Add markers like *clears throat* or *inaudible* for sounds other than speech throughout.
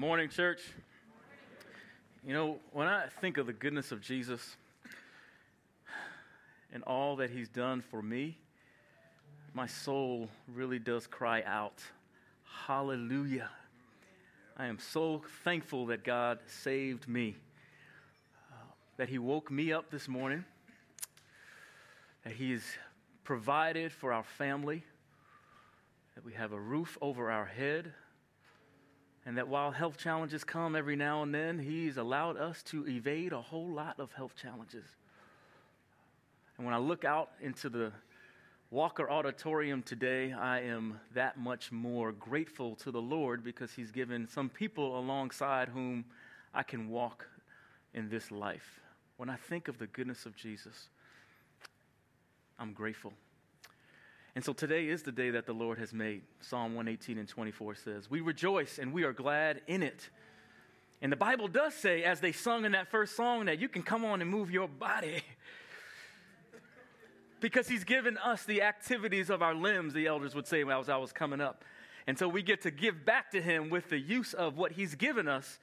morning, church. You know, when I think of the goodness of Jesus and all that he's done for me, my soul really does cry out, Hallelujah. I am so thankful that God saved me, uh, that he woke me up this morning, that he has provided for our family, that we have a roof over our head and that while health challenges come every now and then, He's allowed us to evade a whole lot of health challenges. And when I look out into the Walker Auditorium today, I am that much more grateful to the Lord because He's given some people alongside whom I can walk in this life. When I think of the goodness of Jesus, I'm grateful. And so today is the day that the Lord has made. Psalm 118 and 24 says, We rejoice and we are glad in it. And the Bible does say, as they sung in that first song, that you can come on and move your body. *laughs* because He's given us the activities of our limbs, the elders would say as I was coming up. And so we get to give back to Him with the use of what He's given us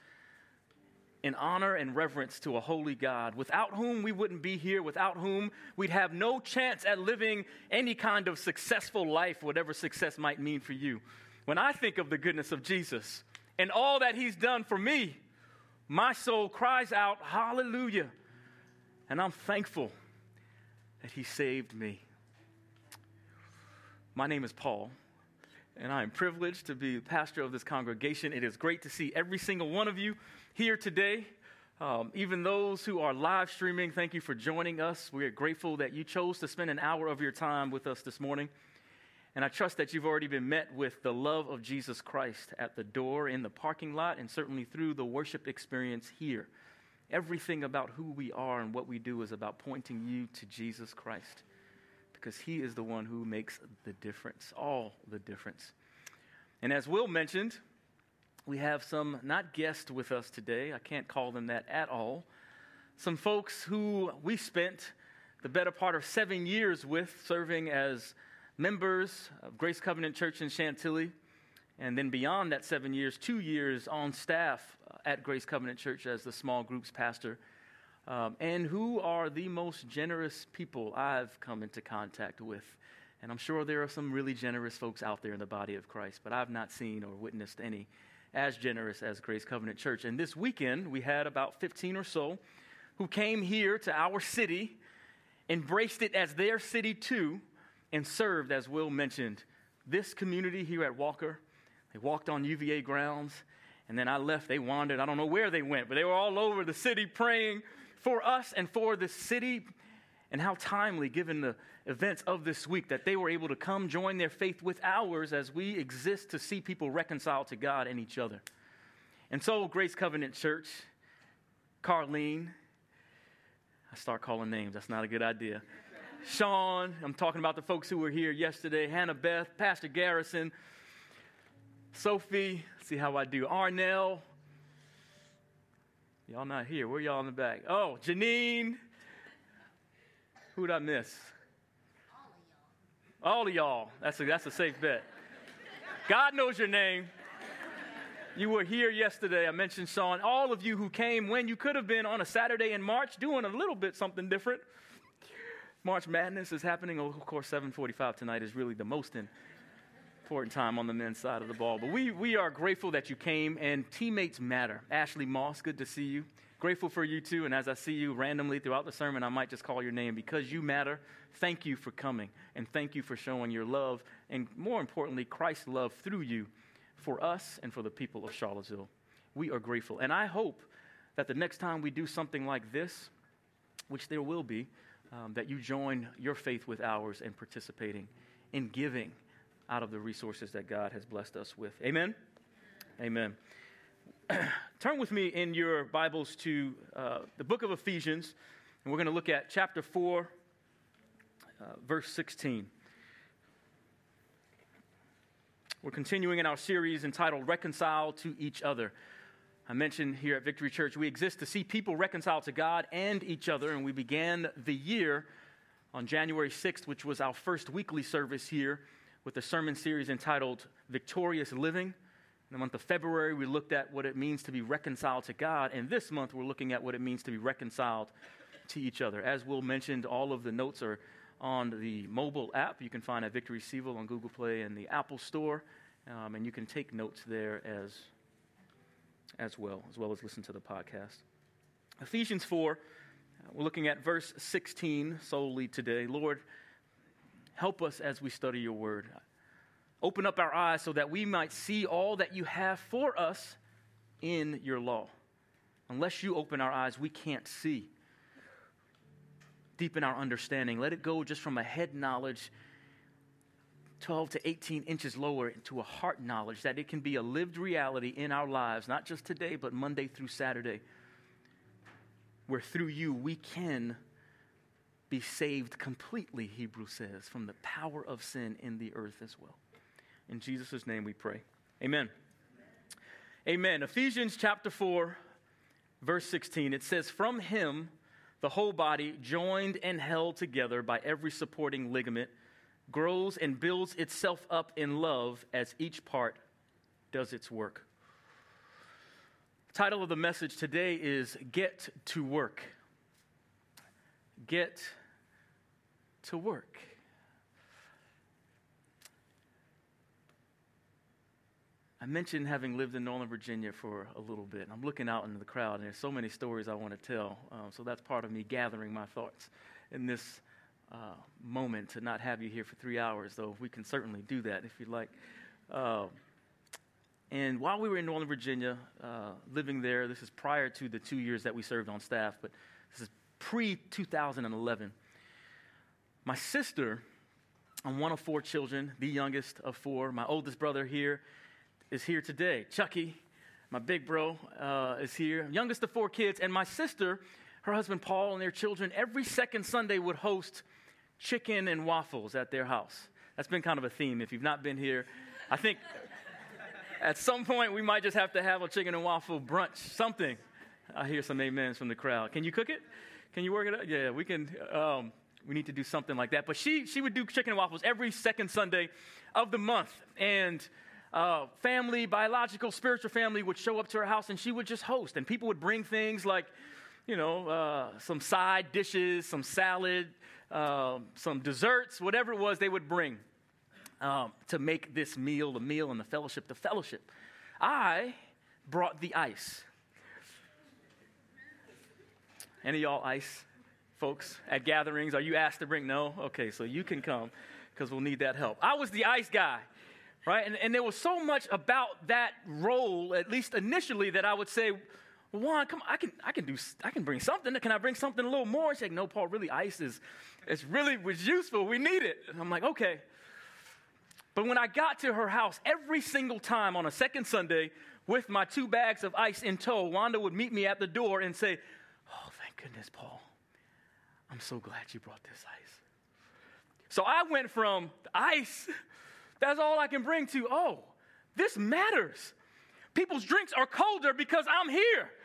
in honor and reverence to a holy God, without whom we wouldn't be here, without whom we'd have no chance at living any kind of successful life, whatever success might mean for you. When I think of the goodness of Jesus and all that he's done for me, my soul cries out, Hallelujah. And I'm thankful that he saved me. My name is Paul and I am privileged to be pastor of this congregation. It is great to see every single one of you here today. Um, even those who are live streaming, thank you for joining us. We are grateful that you chose to spend an hour of your time with us this morning. And I trust that you've already been met with the love of Jesus Christ at the door, in the parking lot, and certainly through the worship experience here. Everything about who we are and what we do is about pointing you to Jesus Christ because he is the one who makes the difference, all the difference. And as Will mentioned, we have some not guests with us today. I can't call them that at all. Some folks who we spent the better part of seven years with serving as members of Grace Covenant Church in Chantilly. And then beyond that seven years, two years on staff at Grace Covenant Church as the small groups pastor. Um, and who are the most generous people I've come into contact with. And I'm sure there are some really generous folks out there in the body of Christ, but I've not seen or witnessed any as generous as Grace Covenant Church. And this weekend, we had about 15 or so who came here to our city, embraced it as their city too, and served, as Will mentioned, this community here at Walker. They walked on UVA grounds, and then I left. They wandered. I don't know where they went, but they were all over the city praying for us and for the city. And how timely, given the events of this week, that they were able to come join their faith with ours as we exist to see people reconciled to God and each other. And so, Grace Covenant Church, Carlene, I start calling names, that's not a good idea. Sean, I'm talking about the folks who were here yesterday, Hannah Beth, Pastor Garrison, Sophie, see how I do, Arnell. Y'all not here. Where y'all in the back? Oh, Janine. Who'd I miss? All of y'all. That's a, that's a safe bet. God knows your name. You were here yesterday. I mentioned Sean. All of you who came when you could have been on a Saturday in March doing a little bit something different. March Madness is happening. Oh, of course, 745 tonight is really the most important time on the men's side of the ball. But we, we are grateful that you came, and teammates matter. Ashley Moss, good to see you. Grateful for you too. And as I see you randomly throughout the sermon, I might just call your name because you matter. Thank you for coming and thank you for showing your love and more importantly, Christ's love through you for us and for the people of Charlottesville. We are grateful. And I hope that the next time we do something like this, which there will be, um, that you join your faith with ours in participating in giving out of the resources that God has blessed us with. Amen? Amen. *clears throat* turn with me in your Bibles to uh, the book of Ephesians, and we're going to look at chapter 4, uh, verse 16. We're continuing in our series entitled Reconcile to Each Other. I mentioned here at Victory Church, we exist to see people reconcile to God and each other, and we began the year on January 6th, which was our first weekly service here, with a sermon series entitled Victorious Living In the month of February, we looked at what it means to be reconciled to God. And this month, we're looking at what it means to be reconciled to each other. As Will mentioned, all of the notes are on the mobile app. You can find at Victory Cville on Google Play and the Apple Store. Um, and you can take notes there as, as well, as well as listen to the podcast. Ephesians 4, uh, we're looking at verse 16 solely today. Lord, help us as we study your word. Open up our eyes so that we might see all that you have for us in your law. Unless you open our eyes, we can't see. Deepen our understanding. Let it go just from a head knowledge 12 to 18 inches lower into a heart knowledge that it can be a lived reality in our lives, not just today, but Monday through Saturday, where through you we can be saved completely, Hebrew says, from the power of sin in the earth as well. In Jesus' name we pray. Amen. Amen. Ephesians chapter 4, verse 16, it says, From him, the whole body, joined and held together by every supporting ligament, grows and builds itself up in love as each part does its work. The title of the message today is Get to Work. Get to Work. I mentioned having lived in Northern Virginia for a little bit. I'm looking out into the crowd, and there's so many stories I want to tell. Um, so that's part of me gathering my thoughts in this uh, moment to not have you here for three hours, though we can certainly do that if you'd like. Uh, and while we were in Northern Virginia, uh, living there, this is prior to the two years that we served on staff, but this is pre 2011. My sister, I'm one of four children, the youngest of four. My oldest brother here is here today. Chucky, my big bro, uh, is here. Youngest of four kids. And my sister, her husband Paul, and their children every second Sunday would host chicken and waffles at their house. That's been kind of a theme. If you've not been here, I think *laughs* at some point we might just have to have a chicken and waffle brunch, something. I hear some amens from the crowd. Can you cook it? Can you work it out? Yeah, we can. Um, we need to do something like that. But she, she would do chicken and waffles every second Sunday of the month. And uh, family, biological, spiritual family would show up to her house and she would just host. And people would bring things like, you know, uh, some side dishes, some salad, uh, some desserts, whatever it was they would bring um, to make this meal the meal and the fellowship the fellowship. I brought the ice. Any y'all ice folks at gatherings? Are you asked to bring? No? Okay, so you can come because we'll need that help. I was the ice guy right? And, and there was so much about that role, at least initially, that I would say, Juan, come on, I can, I can do, I can bring something. Can I bring something a little more? She's like, no, Paul, really, ice is, it's really was useful. We need it. And I'm like, okay. But when I got to her house, every single time on a second Sunday, with my two bags of ice in tow, Wanda would meet me at the door and say, oh, thank goodness, Paul. I'm so glad you brought this ice. So I went from ice that's all I can bring to, oh, this matters. People's drinks are colder because I'm here. *laughs*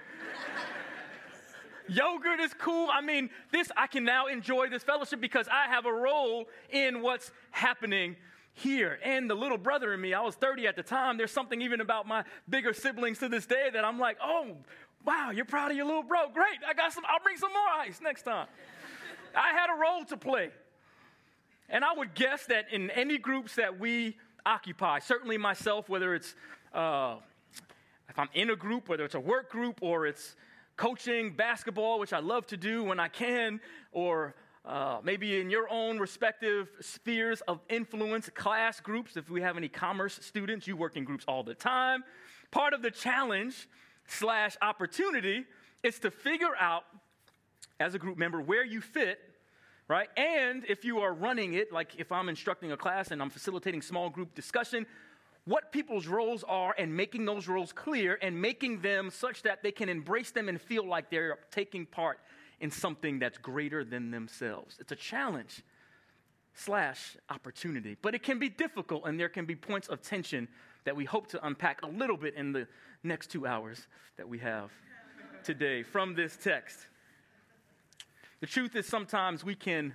Yogurt is cool. I mean, this, I can now enjoy this fellowship because I have a role in what's happening here. And the little brother in me, I was 30 at the time. There's something even about my bigger siblings to this day that I'm like, oh, wow, you're proud of your little bro. Great. I got some, I'll bring some more ice next time. I had a role to play. And I would guess that in any groups that we occupy, certainly myself, whether it's uh, if I'm in a group, whether it's a work group or it's coaching basketball, which I love to do when I can, or uh, maybe in your own respective spheres of influence, class groups. If we have any commerce students, you work in groups all the time. Part of the challenge slash opportunity is to figure out, as a group member, where you fit right? And if you are running it, like if I'm instructing a class and I'm facilitating small group discussion, what people's roles are and making those roles clear and making them such that they can embrace them and feel like they're taking part in something that's greater than themselves. It's a challenge slash opportunity, but it can be difficult and there can be points of tension that we hope to unpack a little bit in the next two hours that we have today from this text. The truth is, sometimes we can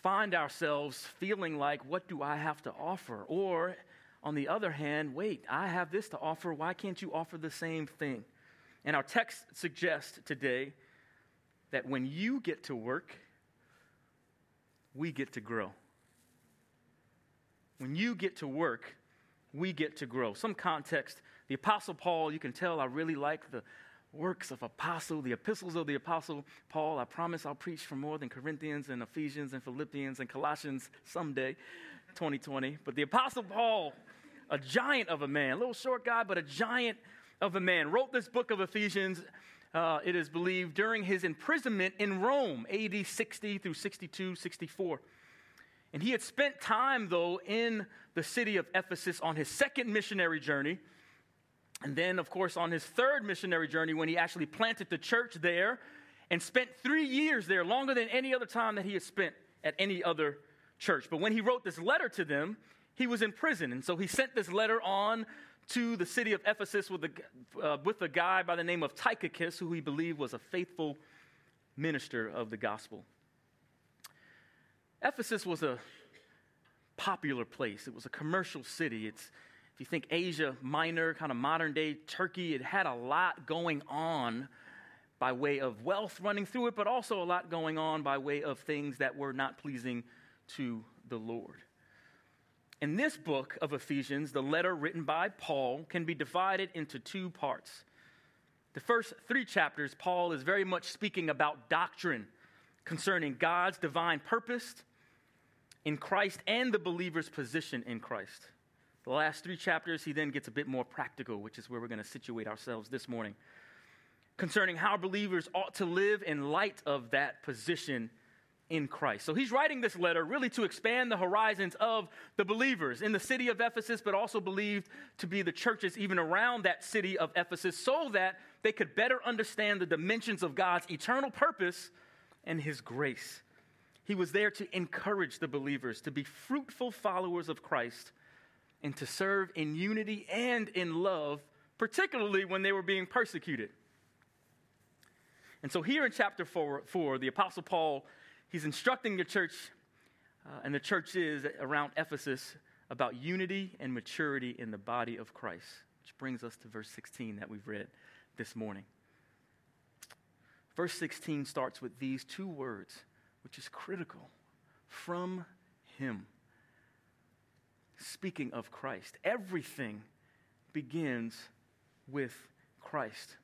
find ourselves feeling like, what do I have to offer? Or on the other hand, wait, I have this to offer. Why can't you offer the same thing? And our text suggests today that when you get to work, we get to grow. When you get to work, we get to grow. Some context, the Apostle Paul, you can tell I really like the works of apostle, the epistles of the apostle Paul. I promise I'll preach for more than Corinthians and Ephesians and Philippians and Colossians someday, 2020. But the apostle Paul, a giant of a man, a little short guy, but a giant of a man, wrote this book of Ephesians. Uh, it is believed during his imprisonment in Rome, AD 60 through 62, 64. And he had spent time, though, in the city of Ephesus on his second missionary journey. And then, of course, on his third missionary journey, when he actually planted the church there and spent three years there, longer than any other time that he had spent at any other church. But when he wrote this letter to them, he was in prison. And so he sent this letter on to the city of Ephesus with a, uh, with a guy by the name of Tychicus, who he believed was a faithful minister of the gospel. Ephesus was a popular place, it was a commercial city. It's, if you think Asia Minor, kind of modern day Turkey, it had a lot going on by way of wealth running through it, but also a lot going on by way of things that were not pleasing to the Lord. In this book of Ephesians, the letter written by Paul can be divided into two parts. The first three chapters, Paul is very much speaking about doctrine concerning God's divine purpose in Christ and the believer's position in Christ. The last three chapters, he then gets a bit more practical, which is where we're going to situate ourselves this morning, concerning how believers ought to live in light of that position in Christ. So he's writing this letter really to expand the horizons of the believers in the city of Ephesus, but also believed to be the churches even around that city of Ephesus, so that they could better understand the dimensions of God's eternal purpose and his grace. He was there to encourage the believers to be fruitful followers of Christ and to serve in unity and in love, particularly when they were being persecuted. And so, here in chapter four, four the Apostle Paul, he's instructing the church, uh, and the church is around Ephesus, about unity and maturity in the body of Christ, which brings us to verse 16 that we've read this morning. Verse 16 starts with these two words which is critical from Him. Speaking of Christ, everything begins with Christ.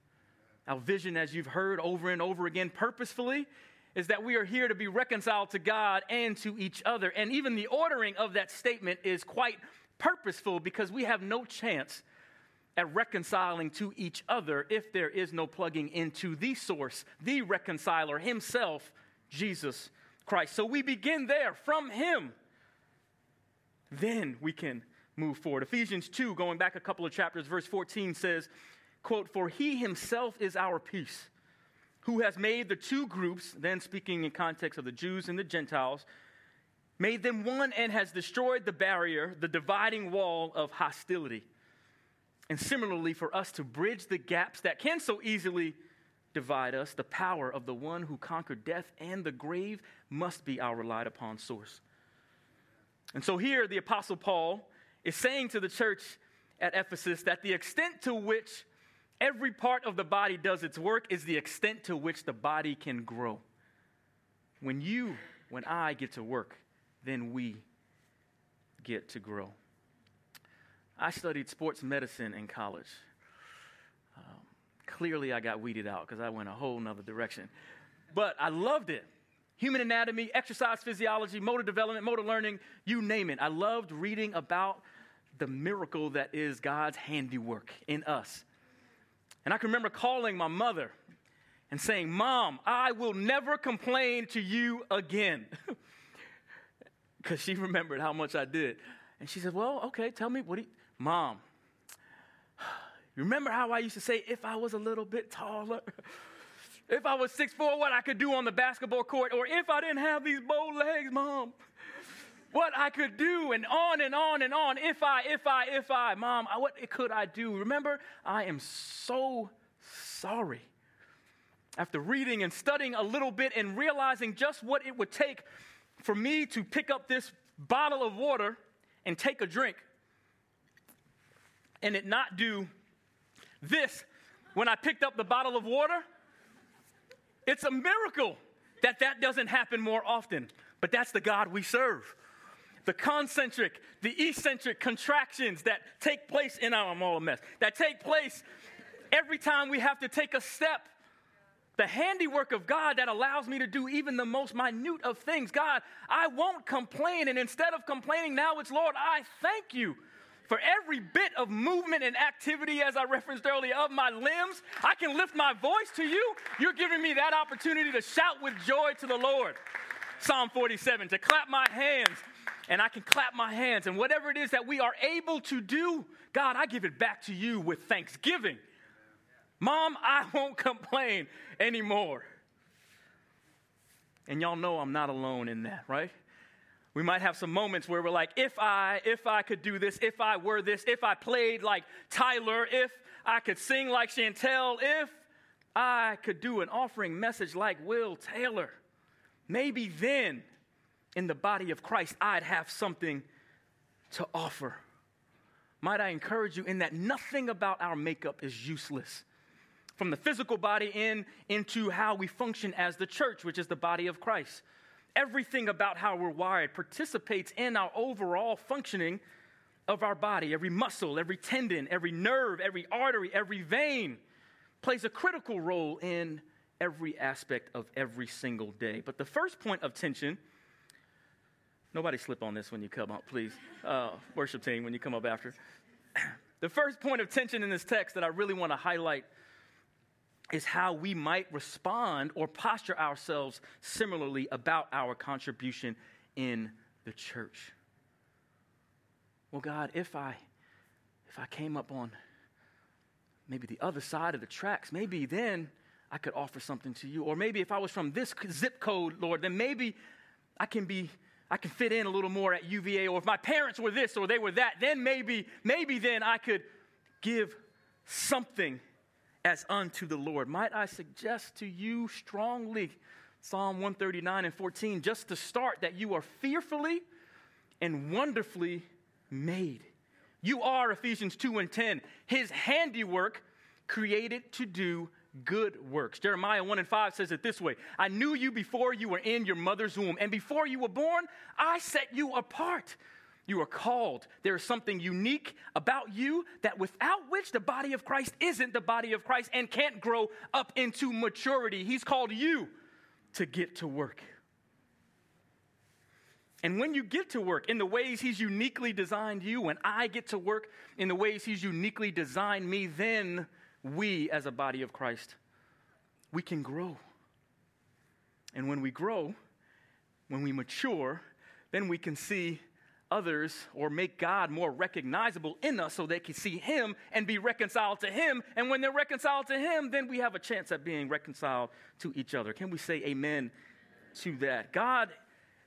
Our vision, as you've heard over and over again, purposefully, is that we are here to be reconciled to God and to each other. And even the ordering of that statement is quite purposeful because we have no chance at reconciling to each other if there is no plugging into the source, the reconciler himself, Jesus Christ. So we begin there from Him. Then we can move forward. Ephesians 2, going back a couple of chapters, verse 14 says, quote, For He Himself is our peace, who has made the two groups, then speaking in context of the Jews and the Gentiles, made them one and has destroyed the barrier, the dividing wall of hostility. And similarly, for us to bridge the gaps that can so easily divide us, the power of the one who conquered death and the grave must be our relied upon source. And so here, the Apostle Paul is saying to the church at Ephesus that the extent to which every part of the body does its work is the extent to which the body can grow. When you, when I get to work, then we get to grow. I studied sports medicine in college um, clearly I got weeded out because I went a whole nother direction. But I loved it. Human anatomy, exercise physiology, motor development, motor learning, you name it. I loved reading about the miracle that is God's handiwork in us. And I can remember calling my mother and saying, Mom, I will never complain to you again. *laughs* Because she remembered how much I did. And she said, Well, okay, tell me, what do you, Mom, *sighs* Remember how I used to say, if I was a little bit taller, *laughs* if I was six 6'4, what I could do on the basketball court, or if I didn't have these bow legs, mom, what I could do, and on and on and on. If I, if I, if I, mom, what could I do? Remember, I am so sorry. After reading and studying a little bit and realizing just what it would take for me to pick up this bottle of water and take a drink, and it not do this when I picked up the bottle of water. It's a miracle that that doesn't happen more often, but that's the God we serve. The concentric, the eccentric contractions that take place in our, I'm all a mess, that take place every time we have to take a step. The handiwork of God that allows me to do even the most minute of things. God, I won't complain. And instead of complaining, now it's Lord, I thank you for every bit of movement and activity, as I referenced earlier, of my limbs, I can lift my voice to you. You're giving me that opportunity to shout with joy to the Lord. Psalm 47, to clap my hands, and I can clap my hands. And whatever it is that we are able to do, God, I give it back to you with thanksgiving. Mom, I won't complain anymore. And y'all know I'm not alone in that, right? We might have some moments where we're like, if I, if I could do this, if I were this, if I played like Tyler, if I could sing like Chantel, if I could do an offering message like Will Taylor, maybe then in the body of Christ I'd have something to offer. Might I encourage you in that nothing about our makeup is useless. From the physical body in into how we function as the church, which is the body of Christ everything about how we're wired participates in our overall functioning of our body. Every muscle, every tendon, every nerve, every artery, every vein plays a critical role in every aspect of every single day. But the first point of tension, nobody slip on this when you come up, please. Uh, worship team, when you come up after. *clears throat* The first point of tension in this text that I really want to highlight is how we might respond or posture ourselves similarly about our contribution in the church. Well, God, if I if I came up on maybe the other side of the tracks, maybe then I could offer something to you. Or maybe if I was from this zip code, Lord, then maybe I can be I can fit in a little more at UVA. Or if my parents were this or they were that, then maybe, maybe then I could give something as unto the Lord. Might I suggest to you strongly, Psalm 139 and 14, just to start, that you are fearfully and wonderfully made. You are, Ephesians 2 and 10, his handiwork created to do good works. Jeremiah 1 and 5 says it this way I knew you before you were in your mother's womb, and before you were born, I set you apart you are called. There is something unique about you that without which the body of Christ isn't the body of Christ and can't grow up into maturity. He's called you to get to work. And when you get to work in the ways He's uniquely designed you, when I get to work in the ways He's uniquely designed me, then we, as a body of Christ, we can grow. And when we grow, when we mature, then we can see others or make God more recognizable in us so they can see Him and be reconciled to Him. And when they're reconciled to Him, then we have a chance at being reconciled to each other. Can we say amen to that? God,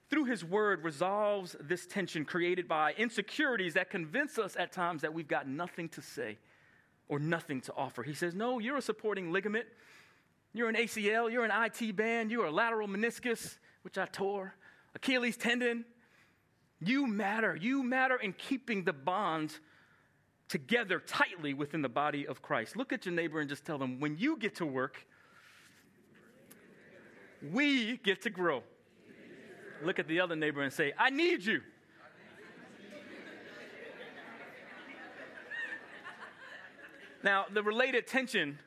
through His Word, resolves this tension created by insecurities that convince us at times that we've got nothing to say or nothing to offer. He says, No, you're a supporting ligament. You're an ACL, you're an IT band, you're a lateral meniscus, which I tore, Achilles tendon, you matter. You matter in keeping the bonds together tightly within the body of Christ. Look at your neighbor and just tell them when you get to work, we get to grow. Look at the other neighbor and say, I need you. Now, the related tension,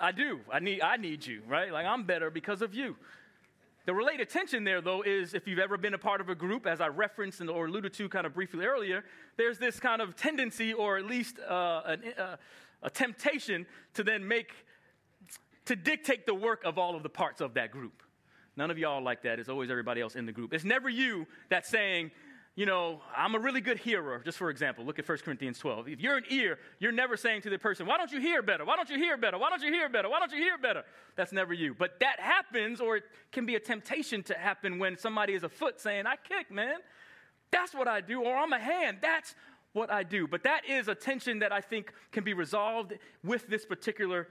I do. I need, I need you, right? Like, I'm better because of you. The related tension there, though, is if you've ever been a part of a group, as I referenced and or alluded to kind of briefly earlier, there's this kind of tendency, or at least uh, an, uh, a temptation, to then make, to dictate the work of all of the parts of that group. None of y'all like that. It's always everybody else in the group. It's never you that's saying, you know, I'm a really good hearer, just for example. Look at 1 Corinthians 12. If you're an ear, you're never saying to the person, Why don't you hear better? Why don't you hear better? Why don't you hear better? Why don't you hear better? That's never you. But that happens, or it can be a temptation to happen when somebody is a foot saying, I kick, man. That's what I do. Or I'm a hand. That's what I do. But that is a tension that I think can be resolved with this particular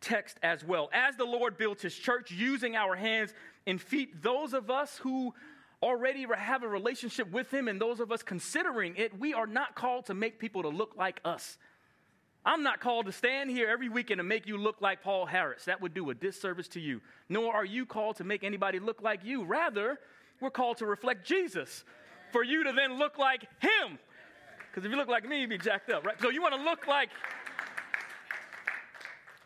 text as well. As the Lord built his church using our hands and feet, those of us who already have a relationship with Him, and those of us considering it, we are not called to make people to look like us. I'm not called to stand here every weekend and make you look like Paul Harris. That would do a disservice to you. Nor are you called to make anybody look like you. Rather, we're called to reflect Jesus for you to then look like Him. Because if you look like me, you'd be jacked up, right? So you want to look like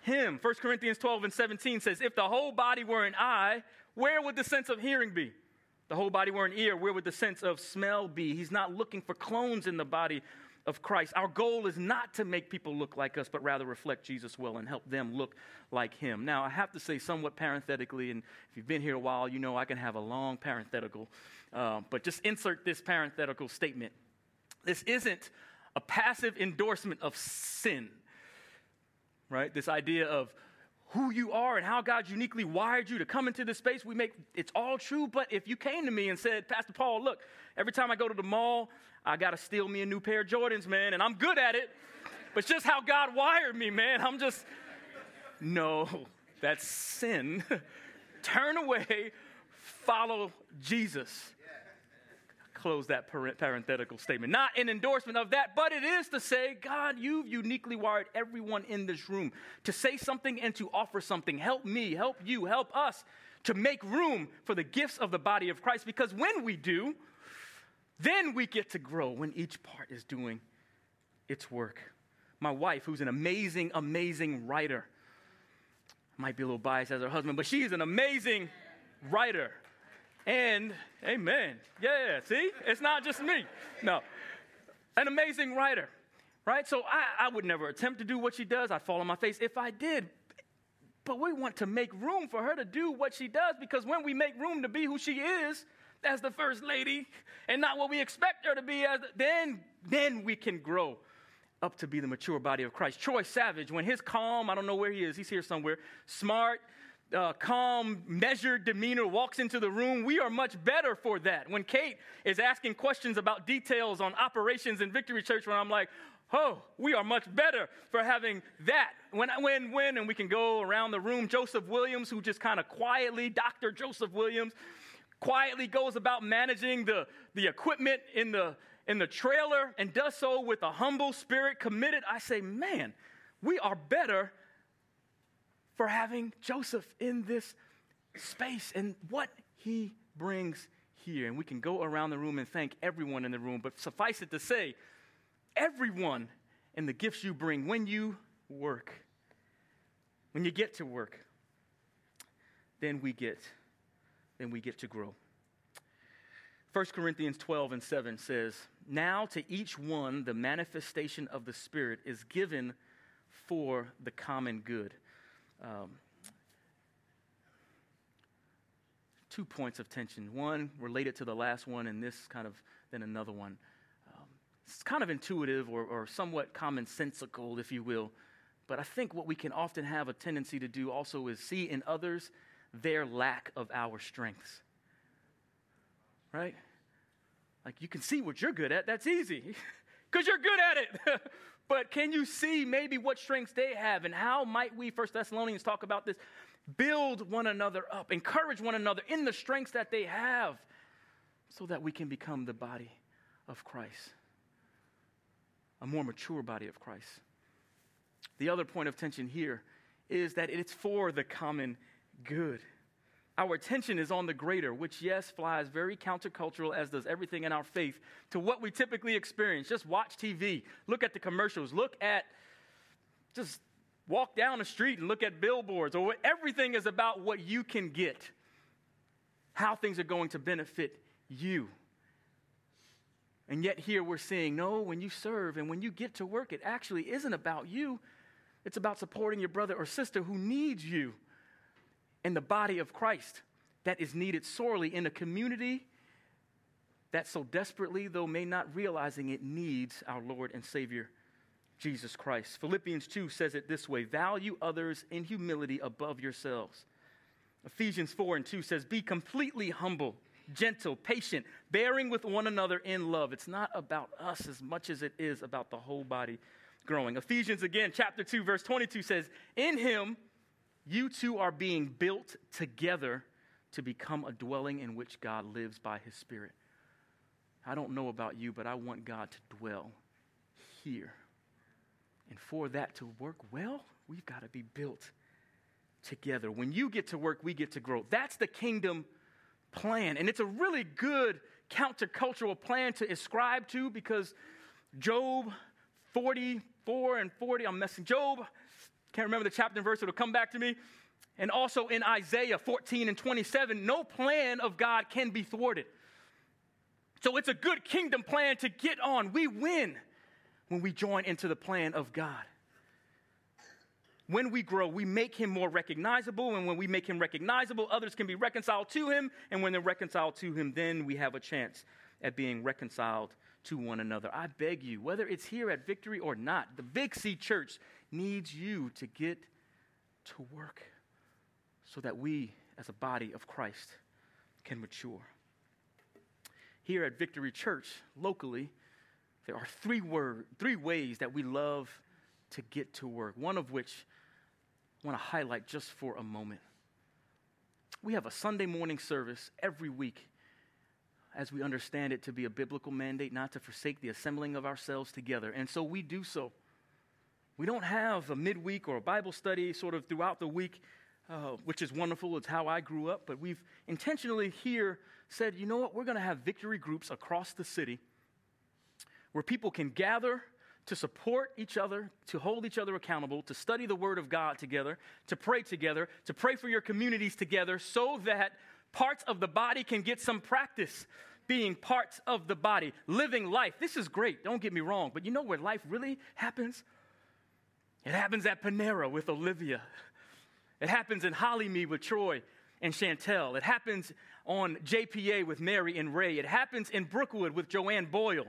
Him. 1 Corinthians 12 and 17 says, If the whole body were an eye, where would the sense of hearing be? The whole body were an ear, where would the sense of smell be? He's not looking for clones in the body of Christ. Our goal is not to make people look like us, but rather reflect Jesus well and help them look like Him. Now, I have to say, somewhat parenthetically, and if you've been here a while, you know I can have a long parenthetical, uh, but just insert this parenthetical statement. This isn't a passive endorsement of sin, right? This idea of who you are and how God uniquely wired you to come into this space. We make it's all true, but if you came to me and said, Pastor Paul, look, every time I go to the mall, I got to steal me a new pair of Jordans, man, and I'm good at it. But it's just how God wired me, man. I'm just, no, that's sin. *laughs* Turn away, follow Jesus. Close that parenthetical statement. Not an endorsement of that, but it is to say, God, you've uniquely wired everyone in this room to say something and to offer something. Help me, help you, help us to make room for the gifts of the body of Christ because when we do, then we get to grow when each part is doing its work. My wife, who's an amazing, amazing writer, might be a little biased as her husband, but she's an amazing writer. And, amen. Yeah, see? It's not just me. No. An amazing writer, right? So I, I would never attempt to do what she does. I'd fall on my face if I did. But we want to make room for her to do what she does because when we make room to be who she is, as the first lady and not what we expect her to be as then then we can grow up to be the mature body of Christ. Troy Savage, when his calm, I don't know where he is, he's here somewhere, smart, uh, calm, measured demeanor walks into the room, we are much better for that. When Kate is asking questions about details on operations in Victory Church, when I'm like, oh, we are much better for having that. When, when, when, and we can go around the room, Joseph Williams, who just kind of quietly, Dr. Joseph Williams, quietly goes about managing the, the equipment in the, in the trailer and does so with a humble spirit, committed, I say, man, we are better for having Joseph in this space and what he brings here. And we can go around the room and thank everyone in the room, but suffice it to say, everyone and the gifts you bring when you work, when you get to work, then we get then we get to grow. 1 Corinthians 12 and 7 says, Now to each one the manifestation of the Spirit is given for the common good. Um, two points of tension. One related to the last one, and this kind of then another one. Um, it's kind of intuitive or, or somewhat commonsensical, if you will. But I think what we can often have a tendency to do also is see in others their lack of our strengths. Right? Like you can see what you're good at, that's easy *laughs* because you're good at it. *laughs* but can you see maybe what strengths they have and how might we, First Thessalonians, talk about this? Build one another up, encourage one another in the strengths that they have so that we can become the body of Christ, a more mature body of Christ. The other point of tension here is that it's for the common good. Our attention is on the greater, which, yes, flies very countercultural, as does everything in our faith, to what we typically experience. Just watch TV, look at the commercials, look at, just walk down the street and look at billboards, or everything is about what you can get, how things are going to benefit you. And yet, here we're seeing no, when you serve and when you get to work, it actually isn't about you. It's about supporting your brother or sister who needs you in the body of Christ that is needed sorely in a community that so desperately, though may not realizing it, needs our Lord and Savior, Jesus Christ. Philippians 2 says it this way value others in humility above yourselves. Ephesians 4 and 2 says, Be completely humble, gentle, patient, bearing with one another in love. It's not about us as much as it is about the whole body growing. Ephesians again, chapter 2, verse 22 says, In him, you two are being built together to become a dwelling in which God lives by his Spirit. I don't know about you, but I want God to dwell here. And for that to work well, we've got to be built together. When you get to work, we get to grow. That's the kingdom plan. And it's a really good countercultural plan to ascribe to because Job 44 and 40, I'm messing. Job, can't remember the chapter and verse, it'll come back to me. And also in Isaiah 14 and 27, no plan of God can be thwarted. So it's a good kingdom plan to get on. We win when we join into the plan of God. When we grow, we make him more recognizable, and when we make him recognizable, others can be reconciled to him, and when they're reconciled to him, then we have a chance at being reconciled to one another. I beg you, whether it's here at Victory or not, the Big C Church needs you to get to work so that we, as a body of Christ, can mature. Here at Victory Church, locally, there are three, word, three ways that we love to get to work, one of which I want to highlight just for a moment. We have a Sunday morning service every week as we understand it to be a biblical mandate not to forsake the assembling of ourselves together. And so we do so. We don't have a midweek or a Bible study sort of throughout the week, uh, which is wonderful. It's how I grew up. But we've intentionally here said, you know what? We're going to have victory groups across the city where people can gather to support each other, to hold each other accountable, to study the Word of God together, to pray together, to pray for your communities together, so that parts of the body can get some practice being parts of the body, living life. This is great, don't get me wrong, but you know where life really happens? It happens at Panera with Olivia. It happens in Hollymead with Troy and Chantel. It happens on JPA with Mary and Ray. It happens in Brookwood with Joanne Boyle.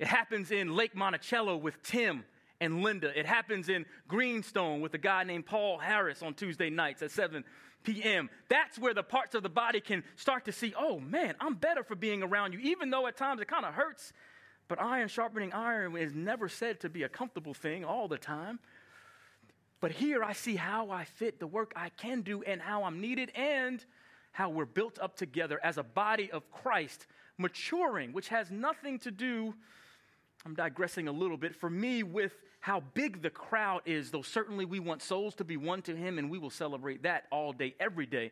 It happens in Lake Monticello with Tim and Linda. It happens in Greenstone with a guy named Paul Harris on Tuesday nights at 7 p.m. That's where the parts of the body can start to see, oh man, I'm better for being around you, even though at times it kind of hurts. But iron sharpening iron is never said to be a comfortable thing all the time. But here I see how I fit the work I can do and how I'm needed and how we're built up together as a body of Christ, maturing, which has nothing to do, I'm digressing a little bit, for me with how big the crowd is, though certainly we want souls to be one to Him, and we will celebrate that all day, every day.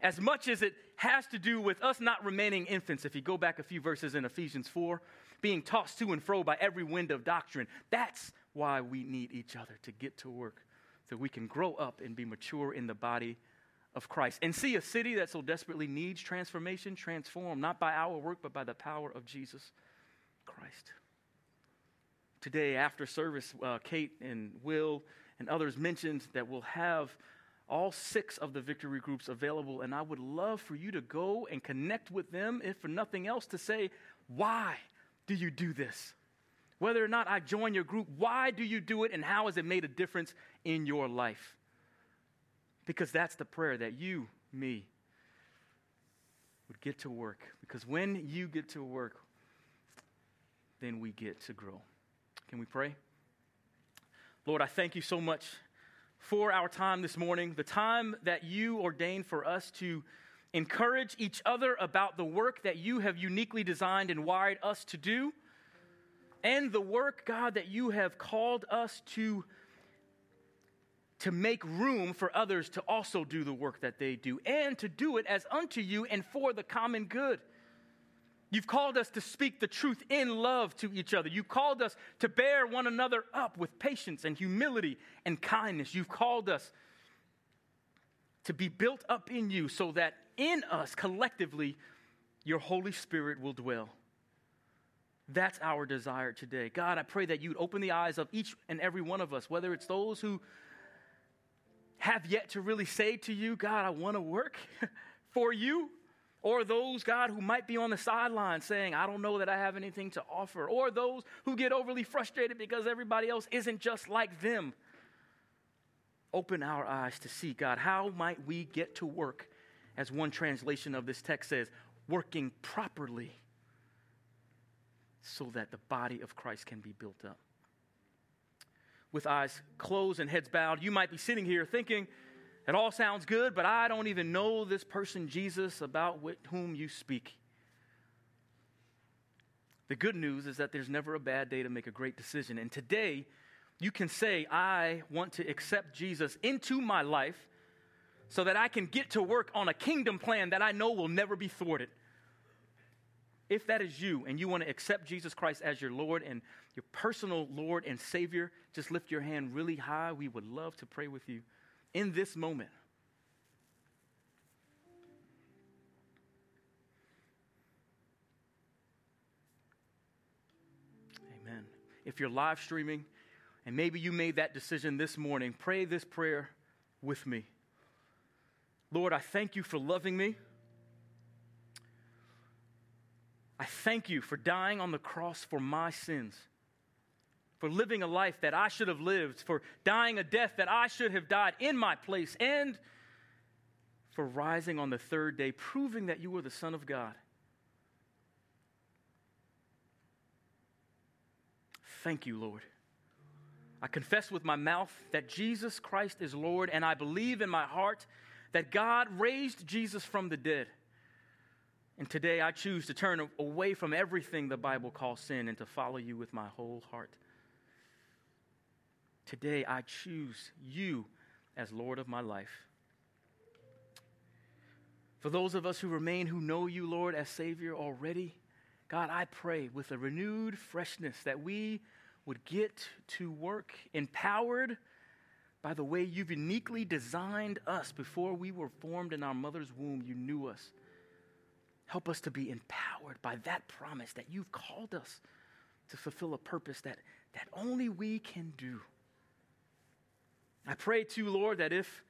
As much as it has to do with us not remaining infants, if you go back a few verses in Ephesians 4, being tossed to and fro by every wind of doctrine, that's why we need each other to get to work, so we can grow up and be mature in the body of Christ and see a city that so desperately needs transformation transformed, not by our work, but by the power of Jesus Christ. Today after service, uh, Kate and Will and others mentioned that we'll have all six of the victory groups available, and I would love for you to go and connect with them, if for nothing else, to say, why do you do this? Whether or not I join your group, why do you do it, and how has it made a difference in your life? Because that's the prayer that you, me, would get to work. Because when you get to work, then we get to grow. Can we pray? Lord, I thank you so much for our time this morning, the time that you ordained for us to encourage each other about the work that you have uniquely designed and wired us to do, and the work, God, that you have called us to, to make room for others to also do the work that they do, and to do it as unto you and for the common good. You've called us to speak the truth in love to each other. You've called us to bear one another up with patience and humility and kindness. You've called us to be built up in you so that in us collectively your Holy Spirit will dwell. That's our desire today. God, I pray that you'd open the eyes of each and every one of us, whether it's those who have yet to really say to you, God, I want to work *laughs* for you or those, God, who might be on the sideline saying, I don't know that I have anything to offer. Or those who get overly frustrated because everybody else isn't just like them. Open our eyes to see, God, how might we get to work, as one translation of this text says, working properly so that the body of Christ can be built up. With eyes closed and heads bowed, you might be sitting here thinking, It all sounds good, but I don't even know this person, Jesus, about whom you speak. The good news is that there's never a bad day to make a great decision. And today, you can say, I want to accept Jesus into my life so that I can get to work on a kingdom plan that I know will never be thwarted. If that is you and you want to accept Jesus Christ as your Lord and your personal Lord and Savior, just lift your hand really high. We would love to pray with you in this moment. Amen. If you're live streaming and maybe you made that decision this morning, pray this prayer with me. Lord, I thank you for loving me. I thank you for dying on the cross for my sins, for living a life that I should have lived, for dying a death that I should have died in my place, and for rising on the third day, proving that you were the Son of God. Thank you, Lord. I confess with my mouth that Jesus Christ is Lord, and I believe in my heart that God raised Jesus from the dead. And today I choose to turn away from everything the Bible calls sin and to follow you with my whole heart. Today I choose you as Lord of my life. For those of us who remain who know you, Lord, as Savior already, God, I pray with a renewed freshness that we would get to work empowered by the way you've uniquely designed us before we were formed in our mother's womb. You knew us. Help us to be empowered by that promise that you've called us to fulfill a purpose that, that only we can do. I pray too, Lord, that if,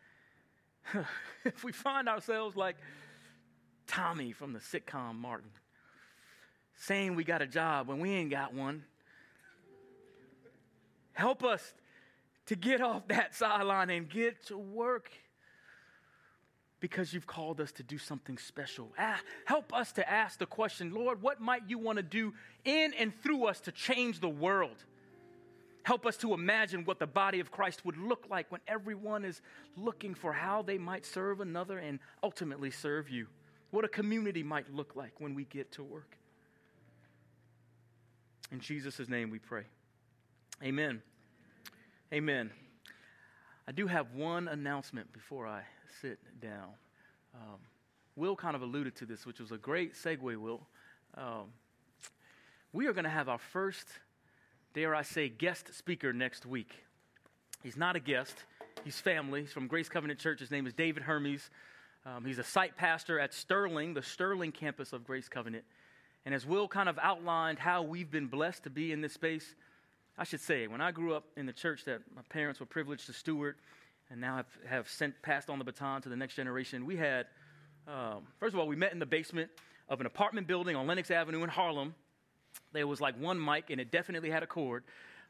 *laughs* if we find ourselves like Tommy from the sitcom Martin, saying we got a job when we ain't got one, help us to get off that *laughs* sideline and get to work because you've called us to do something special. Ah, help us to ask the question, Lord, what might you want to do in and through us to change the world? Help us to imagine what the body of Christ would look like when everyone is looking for how they might serve another and ultimately serve you. What a community might look like when we get to work. In Jesus' name we pray. Amen. Amen. I do have one announcement before I sit down. Um, Will kind of alluded to this, which was a great segue, Will. Um, we are going to have our first, dare I say, guest speaker next week. He's not a guest, he's family. He's from Grace Covenant Church. His name is David Hermes. Um, he's a site pastor at Sterling, the Sterling campus of Grace Covenant. And as Will kind of outlined how we've been blessed to be in this space, I should say, when I grew up in the church that my parents were privileged to steward, and now have, have sent, passed on the baton to the next generation. We had, um, first of all, we met in the basement of an apartment building on Lenox Avenue in Harlem. There was like one mic, and it definitely had a cord,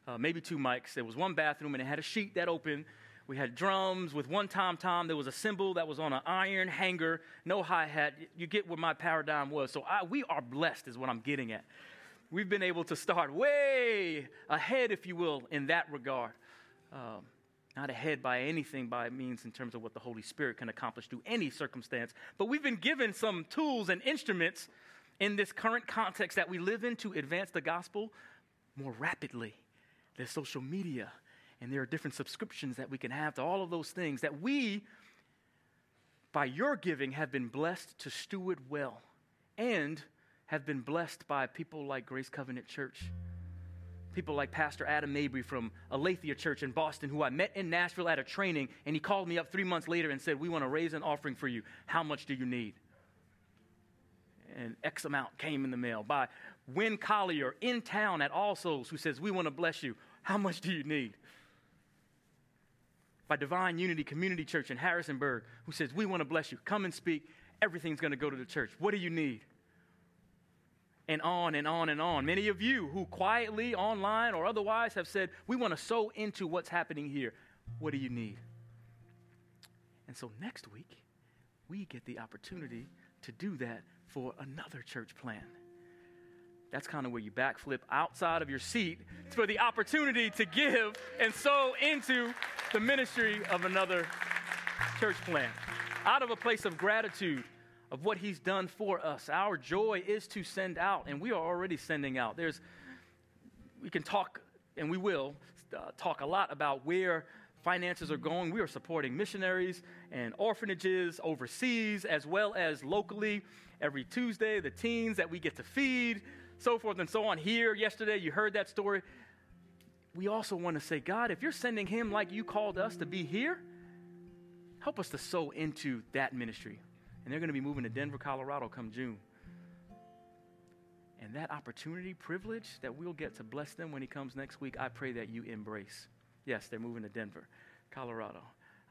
uh, maybe two mics. There was one bathroom, and it had a sheet that opened. We had drums with one tom tom. There was a cymbal that was on an iron hanger, no hi hat. You get what my paradigm was. So I, we are blessed, is what I'm getting at. We've been able to start way ahead, if you will, in that regard. Um, not ahead by anything by means in terms of what the Holy Spirit can accomplish through any circumstance, but we've been given some tools and instruments in this current context that we live in to advance the gospel more rapidly. There's social media, and there are different subscriptions that we can have to all of those things that we, by your giving, have been blessed to steward well and have been blessed by people like Grace Covenant Church people like Pastor Adam Mabry from Aletheia Church in Boston, who I met in Nashville at a training, and he called me up three months later and said, We want to raise an offering for you. How much do you need? And X amount came in the mail. By Win Collier in town at All Souls, who says, We want to bless you. How much do you need? By Divine Unity Community Church in Harrisonburg, who says, We want to bless you. Come and speak. Everything's going to go to the church. What do you need? And on and on and on. Many of you who quietly, online or otherwise, have said, We want to sow into what's happening here. What do you need? And so next week, we get the opportunity to do that for another church plan. That's kind of where you backflip outside of your seat for the opportunity to give and sow into the ministry of another church plan. Out of a place of gratitude of what he's done for us. Our joy is to send out, and we are already sending out. There's, we can talk, and we will uh, talk a lot about where finances are going. We are supporting missionaries and orphanages overseas as well as locally. Every Tuesday, the teens that we get to feed, so forth and so on. Here, yesterday, you heard that story. We also want to say, God, if you're sending him like you called us to be here, help us to sow into that ministry. And they're going to be moving to Denver, Colorado come June. And that opportunity, privilege that we'll get to bless them when he comes next week, I pray that you embrace. Yes, they're moving to Denver, Colorado.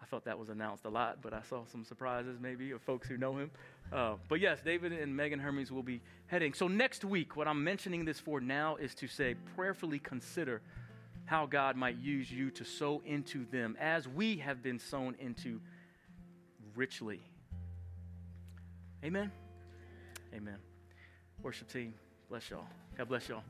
I felt that was announced a lot, but I saw some surprises maybe of folks who know him. Uh, but yes, David and Megan Hermes will be heading. So next week, what I'm mentioning this for now is to say, prayerfully consider how God might use you to sow into them as we have been sown into richly. Amen. Amen. Worship team, bless y'all. God bless y'all.